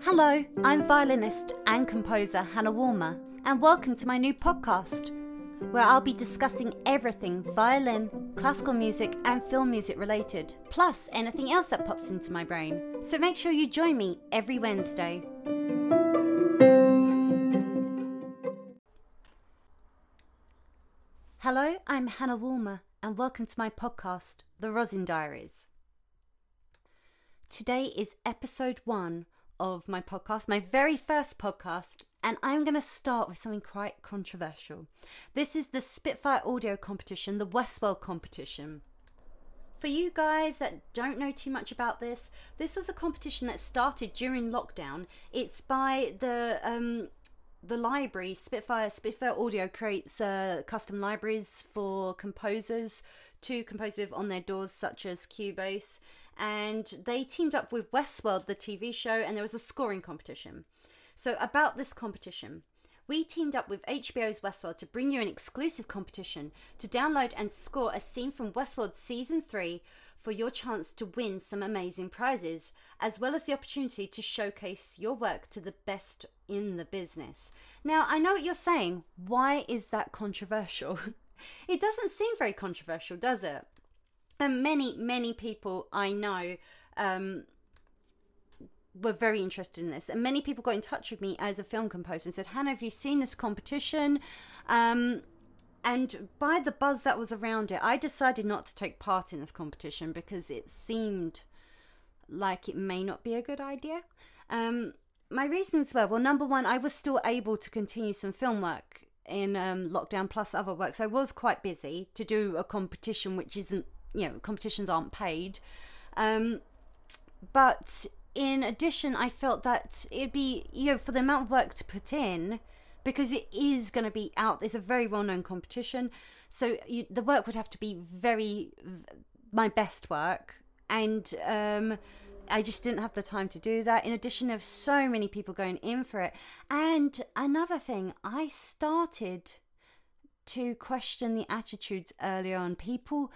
Hello, I'm violinist and composer Hannah Woolmer, and welcome to my new podcast, where I'll be discussing everything violin, classical music, and film music related, plus anything else that pops into my brain. So make sure you join me every Wednesday. Hello, I'm Hannah Woolmer, and welcome to my podcast, The Rosin Diaries. Today is episode one of my podcast, my very first podcast, and I'm going to start with something quite controversial. This is the Spitfire Audio Competition, the Westworld competition. For you guys that don't know too much about this, this was a competition that started during lockdown. It's by the um, the library Spitfire Spitfire Audio creates uh, custom libraries for composers to compose with on their DAWs, such as Cubase and they teamed up with Westworld, the TV show, and there was a scoring competition. So, about this competition, we teamed up with HBO's Westworld to bring you an exclusive competition to download and score a scene from Westworld Season 3 for your chance to win some amazing prizes, as well as the opportunity to showcase your work to the best in the business. Now, I know what you're saying. Why is that controversial? it doesn't seem very controversial, does it? and many many people I know um, were very interested in this, and many people got in touch with me as a film composer and said, "Hannah, have you seen this competition?" Um, and by the buzz that was around it, I decided not to take part in this competition because it seemed like it may not be a good idea. Um, my reasons were well, number one, I was still able to continue some film work in um, lockdown plus other work. So I was quite busy to do a competition which isn't you know competitions aren't paid um, but in addition i felt that it'd be you know for the amount of work to put in because it is going to be out it's a very well-known competition so you, the work would have to be very my best work and um, I just didn't have the time to do that. In addition of so many people going in for it. And another thing, I started to question the attitudes earlier on. People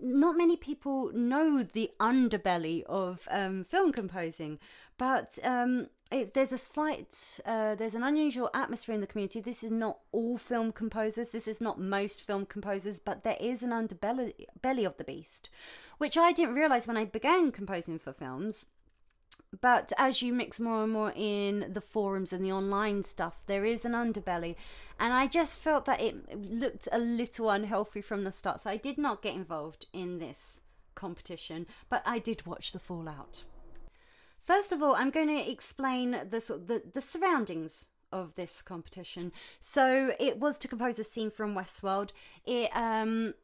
not many people know the underbelly of um, film composing, but um, it, there's a slight, uh, there's an unusual atmosphere in the community. This is not all film composers. This is not most film composers, but there is an underbelly belly of the beast, which I didn't realize when I began composing for films but as you mix more and more in the forums and the online stuff, there is an underbelly. And I just felt that it looked a little unhealthy from the start. So I did not get involved in this competition, but I did watch the fallout. First of all, I'm going to explain the, the, the surroundings of this competition. So it was to compose a scene from Westworld. It um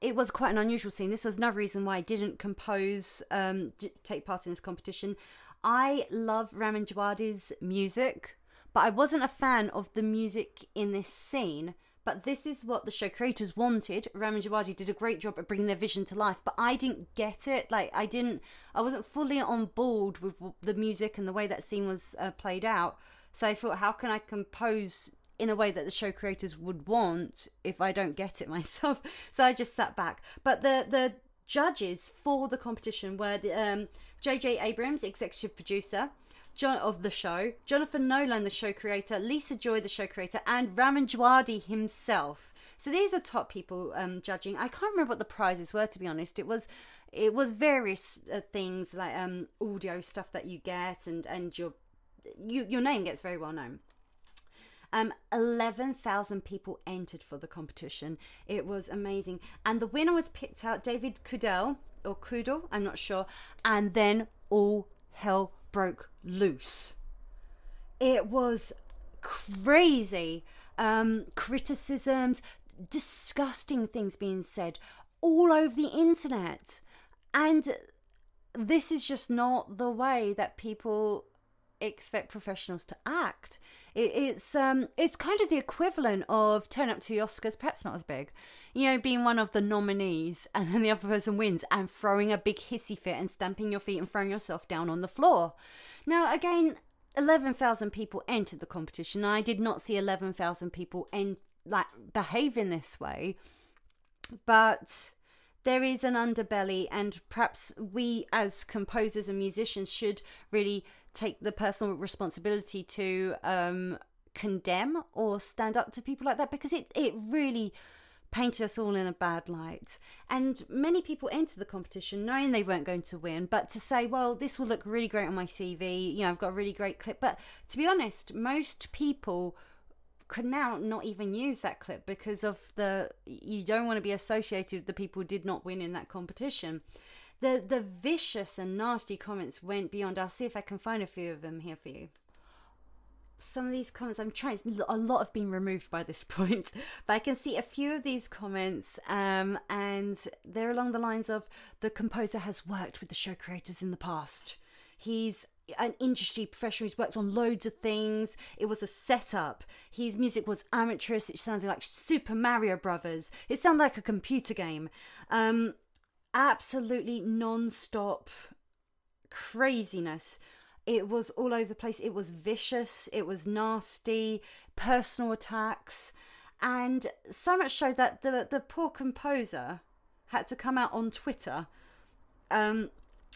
it was quite an unusual scene. This was another reason why I didn't compose, um, take part in this competition. I love Ramin Djawadi's music, but I wasn't a fan of the music in this scene. But this is what the show creators wanted. Ramin Djawadi did a great job at bringing their vision to life, but I didn't get it. Like I didn't, I wasn't fully on board with the music and the way that scene was uh, played out. So I thought, how can I compose in a way that the show creators would want if I don't get it myself. So I just sat back. But the the judges for the competition were the um, J.J. Abrams, executive producer. John of the show, Jonathan Nolan, the show creator, Lisa Joy, the show creator, and Ramin Djawadi himself. So these are top people um, judging. I can't remember what the prizes were to be honest. It was it was various uh, things like um, audio stuff that you get and and your you, your name gets very well known. Um, 11,000 people entered for the competition. It was amazing. And the winner was picked out David Kudell, or Kudell, I'm not sure. And then all hell broke loose. It was crazy. Um, criticisms, disgusting things being said all over the internet. And this is just not the way that people expect professionals to act. It, it's um it's kind of the equivalent of turn up to the Oscars, perhaps not as big, you know, being one of the nominees and then the other person wins and throwing a big hissy fit and stamping your feet and throwing yourself down on the floor. Now again, eleven thousand people entered the competition. I did not see eleven thousand people end like behave in this way, but there is an underbelly, and perhaps we as composers and musicians should really take the personal responsibility to um, condemn or stand up to people like that because it, it really painted us all in a bad light. And many people enter the competition knowing they weren't going to win, but to say, well, this will look really great on my CV, you know, I've got a really great clip. But to be honest, most people could now not even use that clip because of the you don't want to be associated with the people who did not win in that competition. The the vicious and nasty comments went beyond. I'll see if I can find a few of them here for you. Some of these comments i'm trying a lot have been removed by this point but i can see a few of these comments um, and they're along the lines of the composer has worked with the show creators in the past. He's an industry professional he's worked on loads of things. It was a setup. His music was amateurish. It sounded like super mario brothers. It sounded like a computer game. Um, absolutely non-stop craziness it was all over the place. It was vicious, it was nasty, personal attacks, and so much so that the the poor composer had to come out on Twitter. Um,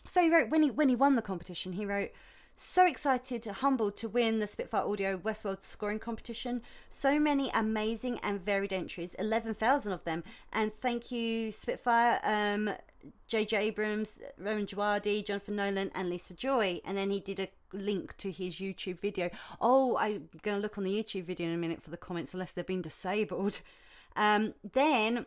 so he wrote when he when he won the competition, he wrote. So excited, humbled to win the Spitfire Audio Westworld scoring competition. So many amazing and varied entries, 11,000 of them. And thank you, Spitfire. Um, J.J. Abrams, Ramin Djawadi, Jonathan Nolan, and Lisa Joy. And then he did a link to his YouTube video. Oh, I'm going to look on the YouTube video in a minute for the comments, unless they've been disabled. Um, then,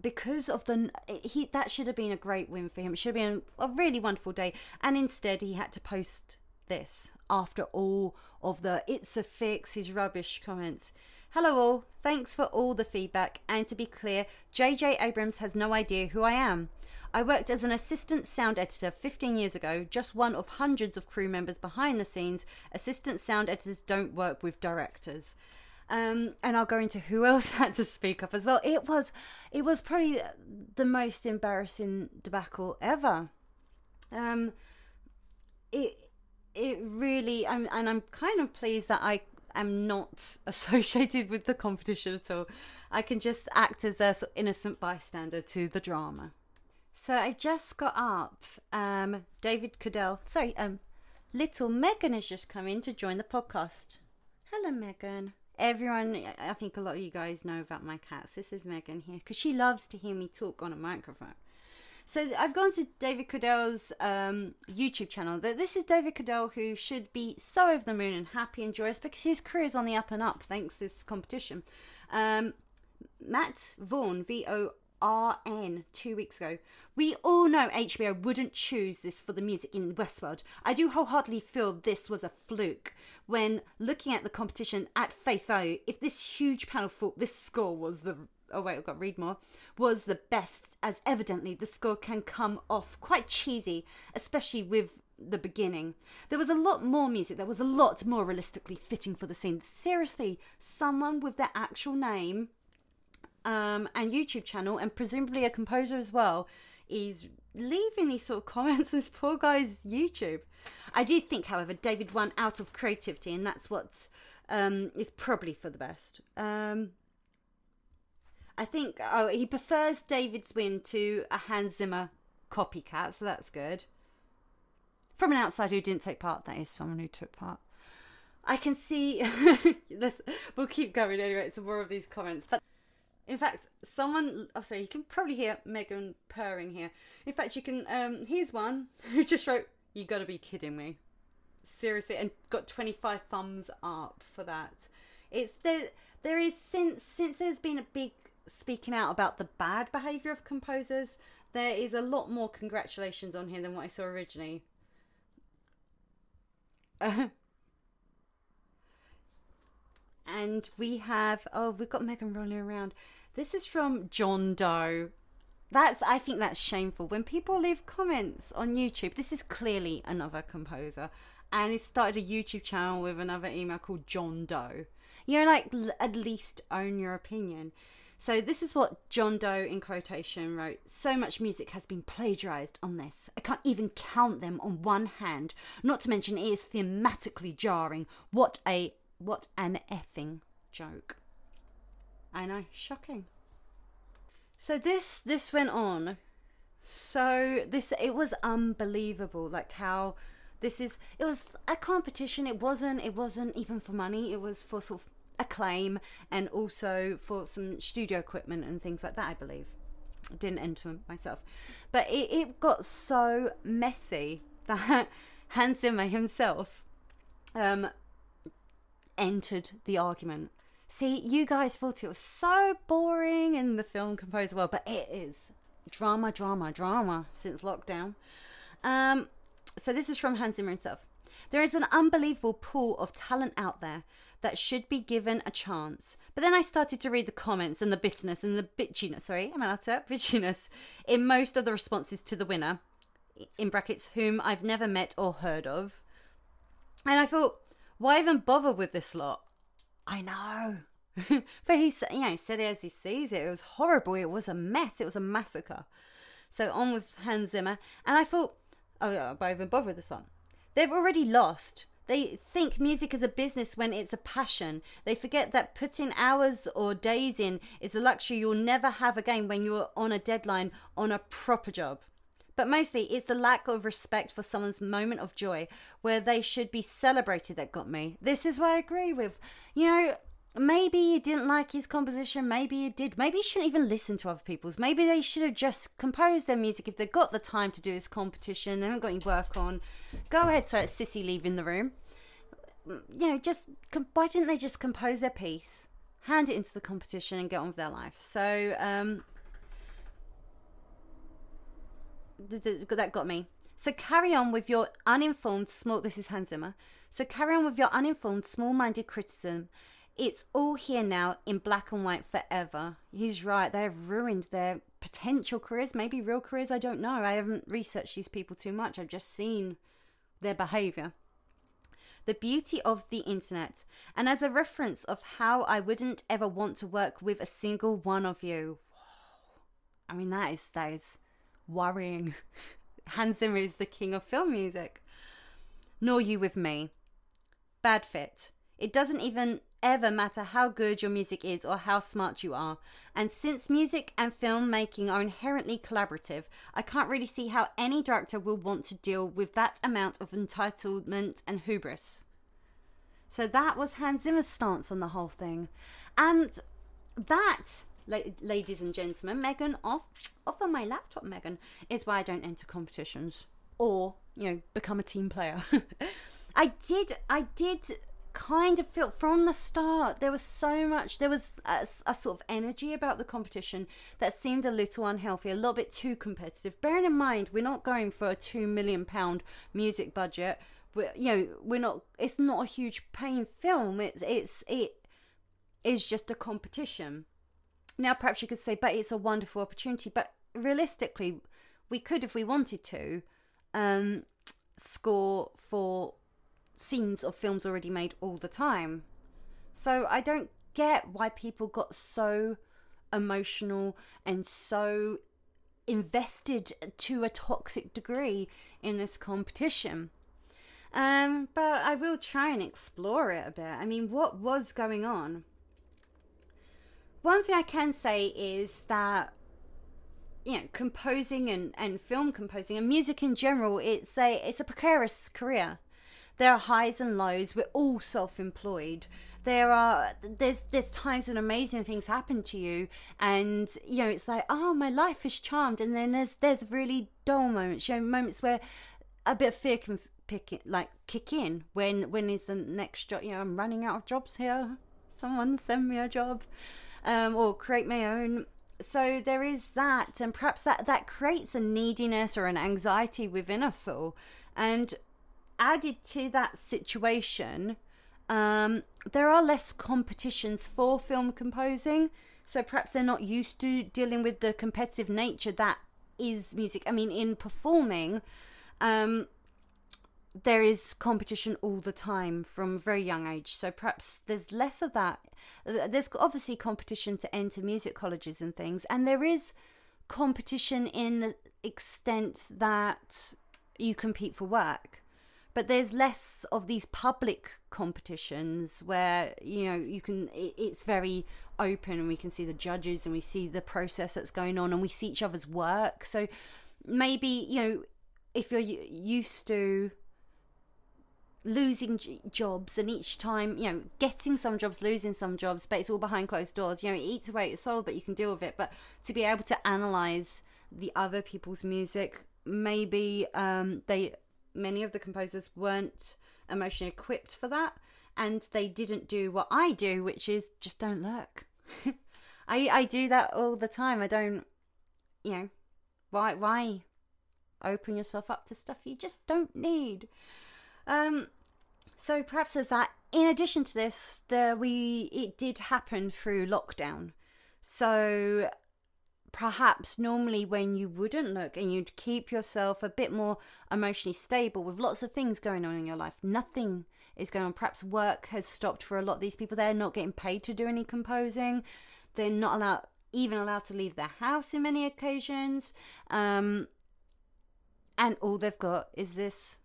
because of the eh, he that should have been a great win for him. It should have been a really wonderful day, and instead he had to post this after all of the "it's a fix" his rubbish comments. Hello, all. Thanks for all the feedback. And to be clear, JJ Abrams has no idea who I am. I worked as an assistant sound editor 15 years ago, just one of hundreds of crew members behind the scenes. Assistant sound editors don't work with directors. Um, and I'll go into who else had to speak up as well. It was, it was probably the most embarrassing debacle ever. Um, it, it really, I'm, and I'm kind of pleased that I am not associated with the competition at all. I can just act as a sort of innocent bystander to the drama. So I just got up. Um, David Kudell, sorry, um, little Meghan has just come in to join the podcast. Hello, Meghan. Everyone, I think a lot of you guys know about my cats. This is Meghan here because she loves to hear me talk on a microphone. So I've gone to David Kudell's um, YouTube channel. This is David Kudell, who should be so over the moon and happy and joyous because his career is on the up and up thanks to this competition. Um, Matt Vaughan, V O R N, two weeks ago. We all know HBO wouldn't choose this for the music in Westworld. I do wholeheartedly feel this was a fluke. When looking at the competition at face value, if this huge panel thought this score was the oh wait, I've got to read more, was the best, as evidently the score can come off quite cheesy, especially with the beginning. There was a lot more music that was a lot more realistically fitting for the scene. Seriously, someone with their actual name um, and YouTube channel, and presumably a composer as well, is leaving these sort of comments on this poor guy's YouTube. I do think, however, David won out of creativity, and that's what um, is probably for the best. Um, I think oh he prefers David's win to a Hans Zimmer copycat, so that's good. From an outsider who didn't take part, that is someone who took part. I can see. This, we'll keep going anyway. Some more of these comments, but in fact, someone. Oh, sorry. You can probably hear Meghan purring here. In fact, you can. Um, here's one who just wrote, "You got to be kidding me." Seriously, and got 25 thumbs up for that. It's there. There is since since there's been a big speaking out about the bad behaviour of composers, there is a lot more congratulations on here than what I saw originally. Uh, and we have oh we've got Meghan rolling around. This is from John Doe. That's I think that's shameful when people leave comments on YouTube. This is clearly another composer, and he started a YouTube channel with another email called John Doe. You know, like at least own your opinion. So this is what John Doe in quotation wrote. So much music has been plagiarized on this. I can't even count them on one hand. Not to mention it is thematically jarring. What a what an effing joke. I know, shocking. So this this went on. So this it was unbelievable like how this is it was a competition it wasn't it wasn't even for money it was for sort of acclaim and also for some studio equipment and things like that I believe I didn't enter myself but it, it got so messy that Hans Zimmer himself um entered the argument See, you guys thought it was so boring in the film composer world, but it is drama, drama, drama since lockdown. Um, so this is from Hans Zimmer himself. There is an unbelievable pool of talent out there that should be given a chance. But then I started to read the comments and the bitterness and the bitchiness, sorry, am I allowed to bitchiness, in most of the responses to the winner, in brackets, whom I've never met or heard of. And I thought, why even bother with this lot? I know. but he you know, said it as he sees it. It was horrible. It was a mess. It was a massacre. So on with Hans Zimmer. And I thought, oh, yeah, why even bother with the song? They've already lost. They think music is a business when it's a passion. They forget that putting hours or days in is a luxury you'll never have again when you're on a deadline on a proper job. But mostly it's the lack of respect for someone's moment of joy where they should be celebrated that got me. This is what I agree with. You know, maybe you didn't like his composition, maybe you did. Maybe you shouldn't even listen to other people's. Maybe they should have just composed their music if they've got the time to do this competition, they haven't got any work on. Go ahead, so it's Sissy leaving the room. You know, just why didn't they just compose their piece, hand it into the competition, and get on with their life? So, um, that got me. So carry on with your uninformed small. This is Hans Zimmer. So carry on with your uninformed, small-minded criticism. It's all here now in black and white forever. He's right. They have ruined their potential careers, maybe real careers. I don't know. I haven't researched these people too much. I've just seen their behavior. The beauty of the internet, and as a reference of how I wouldn't ever want to work with a single one of you. I mean, that is that is worrying. Hans Zimmer is the king of film music. Nor you with me. Bad fit. It doesn't even ever matter how good your music is or how smart you are. And since music and filmmaking are inherently collaborative, I can't really see how any director will want to deal with that amount of entitlement and hubris. So that was Hans Zimmer's stance on the whole thing. And that ladies and gentlemen, Meghan off off of my laptop, Meghan, is why I don't enter competitions or you know become a team player. I did, I did kind of feel from the start there was so much there was a, a, sort of energy about the competition that seemed a little unhealthy a little bit too competitive. Bearing in mind we're not going for a two million pound music budget. We're, you know we're not it's not a huge paying film. It's it's it is just a competition now, perhaps you could say, but it's a wonderful opportunity. But realistically, we could, if we wanted to, um, score for scenes of films already made all the time. So I don't get why people got so emotional and so invested to a toxic degree in this competition. Um, but I will try and explore it a bit. I mean, what was going on? One thing I can say is that you know composing and, and film composing and music in general it's a it's a precarious career. There are highs and lows. We're all self-employed. There are there's there's times when amazing things happen to you and you know it's like oh my life is charmed. And then there's there's really dull moments you know moments where a bit of fear can pick it like kick in. When when is the next job you know i'm running out of jobs here. Someone send me a job um, or create my own. So there is that, and perhaps that that creates a neediness or an anxiety within us all, and added to that situation, um, there are less competitions for film composing. So perhaps they're not used to dealing with the competitive nature that is music. I mean, in performing, um, there is competition all the time from a very young age. So perhaps there's less of that. There's obviously competition to enter music colleges and things, and there is competition in the extent that you compete for work. But there's less of these public competitions where you know you can. It's very open and we can see the judges and we see the process that's going on and we see each other's work. So maybe, you know, if you're used to losing jobs and each time you know getting some jobs losing some jobs but it's all behind closed doors. You know it eats away at your soul but you can deal with it. But to be able to analyze the other people's music maybe um, they many of the composers weren't emotionally equipped for that and they didn't do what I do which is just don't look. I I do that all the time. I don't you know why why open yourself up to stuff you just don't need? Um so perhaps there's that. In addition to this, there we it did happen through lockdown. So perhaps normally when you wouldn't look and you'd keep yourself a bit more emotionally stable with lots of things going on in your life, nothing is going on. Perhaps work has stopped for a lot of these people. They're not getting paid to do any composing. They're not allowed even allowed to leave their house in many occasions. Um, and all they've got is this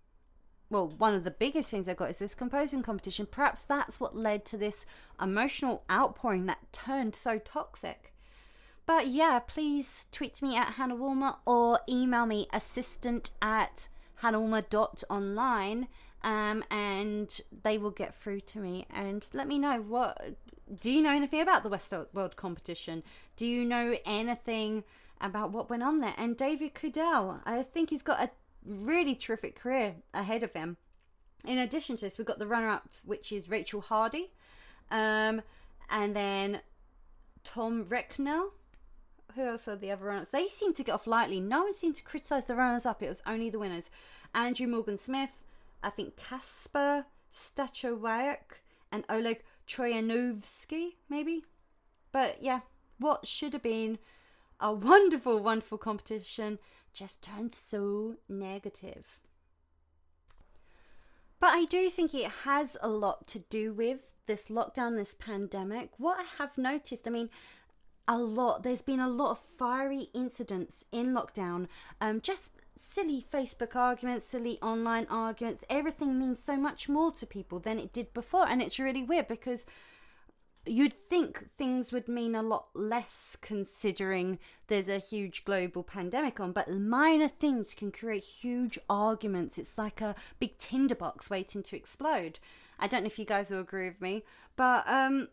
well, one of the biggest things I've got is this composing competition. Perhaps that's what led to this emotional outpouring that turned so toxic. But yeah, please tweet me at Hannah Woolmer or email me assistant at hannahwoolmer.online um, and they will get through to me and let me know what do you know anything about the West World competition? Do you know anything about what went on there? And David Kudell, I think he's got a really terrific career ahead of him. In addition to this, we've got the runner up, which is Rachel Hardy, um, and then Tom Recknell. Who else are the other runners? They seem to get off lightly. No one seemed to criticise the runners up. It was only the winners. Andrew Morgan Smith, I think Casper Stachowak, and Oleg Troyanovsky, maybe. But yeah, what should have been a wonderful, wonderful competition just turned so negative. But I do think it has a lot to do with this lockdown, this pandemic. What I have noticed, I mean, a lot, there's been a lot of fiery incidents in lockdown. Um, just silly Facebook arguments, silly online arguments. Everything means so much more to people than it did before. And it's really weird because you'd think things would mean a lot less considering there's a huge global pandemic on, but minor things can create huge arguments. It's like a big tinderbox waiting to explode. I don't know if you guys will agree with me, but um,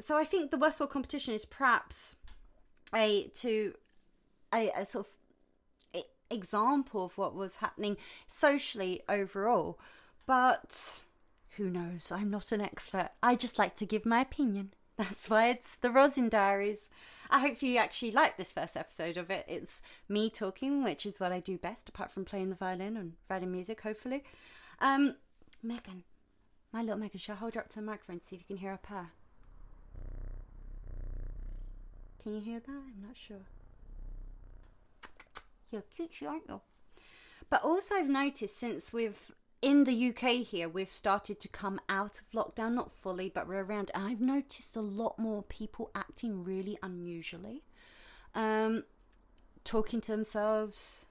so I think the Westworld competition is perhaps a to a, a sort of example of what was happening socially overall, but who knows? I'm not an expert. I just like to give my opinion. That's why it's the Rosin Diaries. I hope you actually like this first episode of it. It's me talking, which is what I do best, apart from playing the violin and writing music, hopefully. Um, Meghan, my little Meghan, shall I hold her up to the microphone to see if you can hear her purr? Can you hear that? I'm not sure. You're cute, aren't you? But also, I've noticed since we've in the UK here, we've started to come out of lockdown, not fully, but we're around. And I've noticed a lot more people acting really unusually, um, talking to themselves.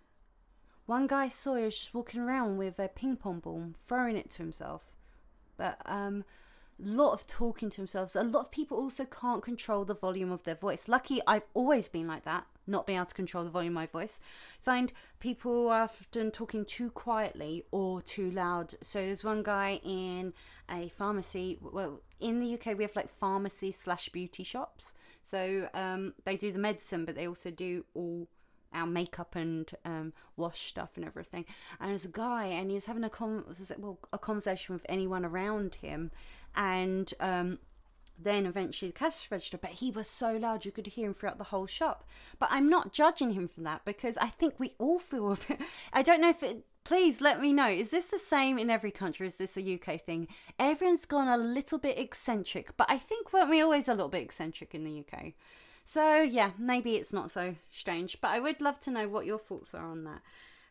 One guy I saw he was just walking around with a ping pong ball, throwing it to himself. But um, lot of talking to themselves. A lot of people also can't control the volume of their voice. Lucky I've always been like that not being able to control the volume of my voice. Find people are often talking too quietly or too loud. So there's one guy in a pharmacy. Well, in the UK we have like pharmacy slash beauty shops. So um, they do the medicine, but they also do all our makeup and um, wash stuff and everything. And there's a guy, and he was having a well, a conversation with anyone around him, and um, then eventually the cash register, but he was so loud you could hear him throughout the whole shop. But I'm not judging him for that because I think we all feel a bit. I don't know if it. Please let me know. Is this the same in every country? Is this a UK thing? Everyone's gone a little bit eccentric, but I think weren't we always a little bit eccentric in the UK? So yeah, maybe it's not so strange, but I would love to know what your thoughts are on that.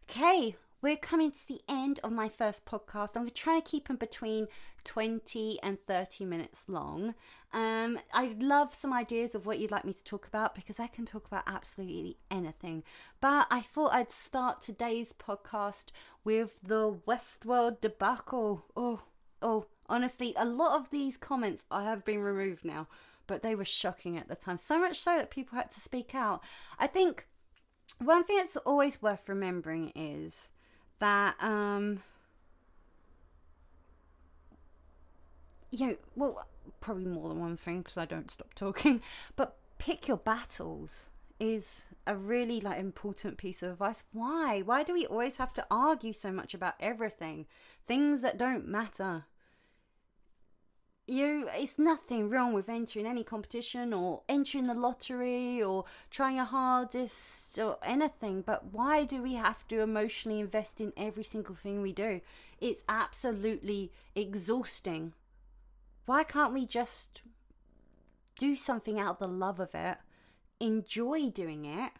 Okay, we're coming to the end of my first podcast. I'm trying to keep them between 20 and 30 minutes long. Um, I'd love some ideas of what you'd like me to talk about because I can talk about absolutely anything. But I thought I'd start today's podcast with the Westworld debacle. Oh, oh, honestly, a lot of these comments I have been removed now but they were shocking at the time. So much so that people had to speak out. I think one thing that's always worth remembering is that um you know, well, probably more than one thing because I don't stop talking, but pick your battles is a really like important piece of advice. Why? Why do we always have to argue so much about everything? Things that don't matter. You it's nothing wrong with entering any competition or entering the lottery or trying your hardest or anything, but why do we have to emotionally invest in every single thing we do? It's absolutely exhausting. Why can't we just do something out of the love of it? enjoy doing it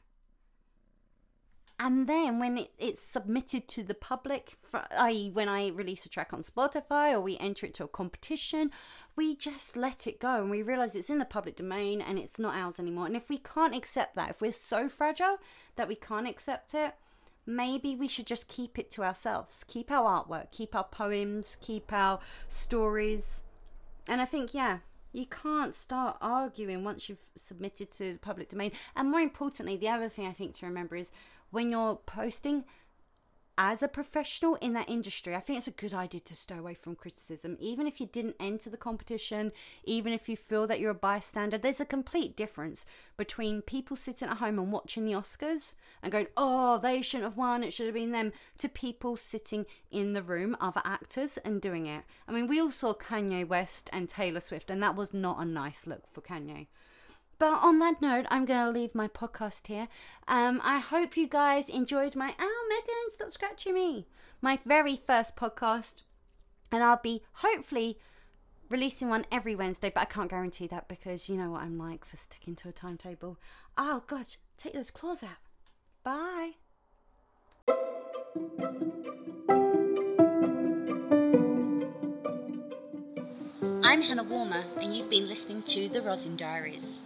and then when it, it's submitted to the public i.e when i release a track on spotify or we enter it to a competition we just let it go and we realize it's in the public domain and it's not ours anymore. And if we can't accept that if we're so fragile that we can't accept it maybe we should just keep it to ourselves. Keep our artwork keep our poems keep our stories. And i think yeah you can't start arguing once you've submitted to the public domain. And more importantly, the other thing I think to remember is when you're posting, as a professional in that industry, I think it's a good idea to stay away from criticism. Even if you didn't enter the competition, even if you feel that you're a bystander, there's a complete difference between people sitting at home and watching the Oscars and going, oh, they shouldn't have won, it should have been them, to people sitting in the room, other actors, and doing it. I mean, we all saw Kanye West and Taylor Swift, and that was not a nice look for Kanye. But on that note, I'm going to leave my podcast here. Um, I hope you guys enjoyed my Oh, Meghan, stop scratching me. My very first podcast. And I'll be hopefully releasing one every Wednesday, but I can't guarantee that because you know what I'm like for sticking to a timetable. Oh, God, take those claws out. Bye. I'm Hannah Woolmer, and you've been listening to The Rosin Diaries.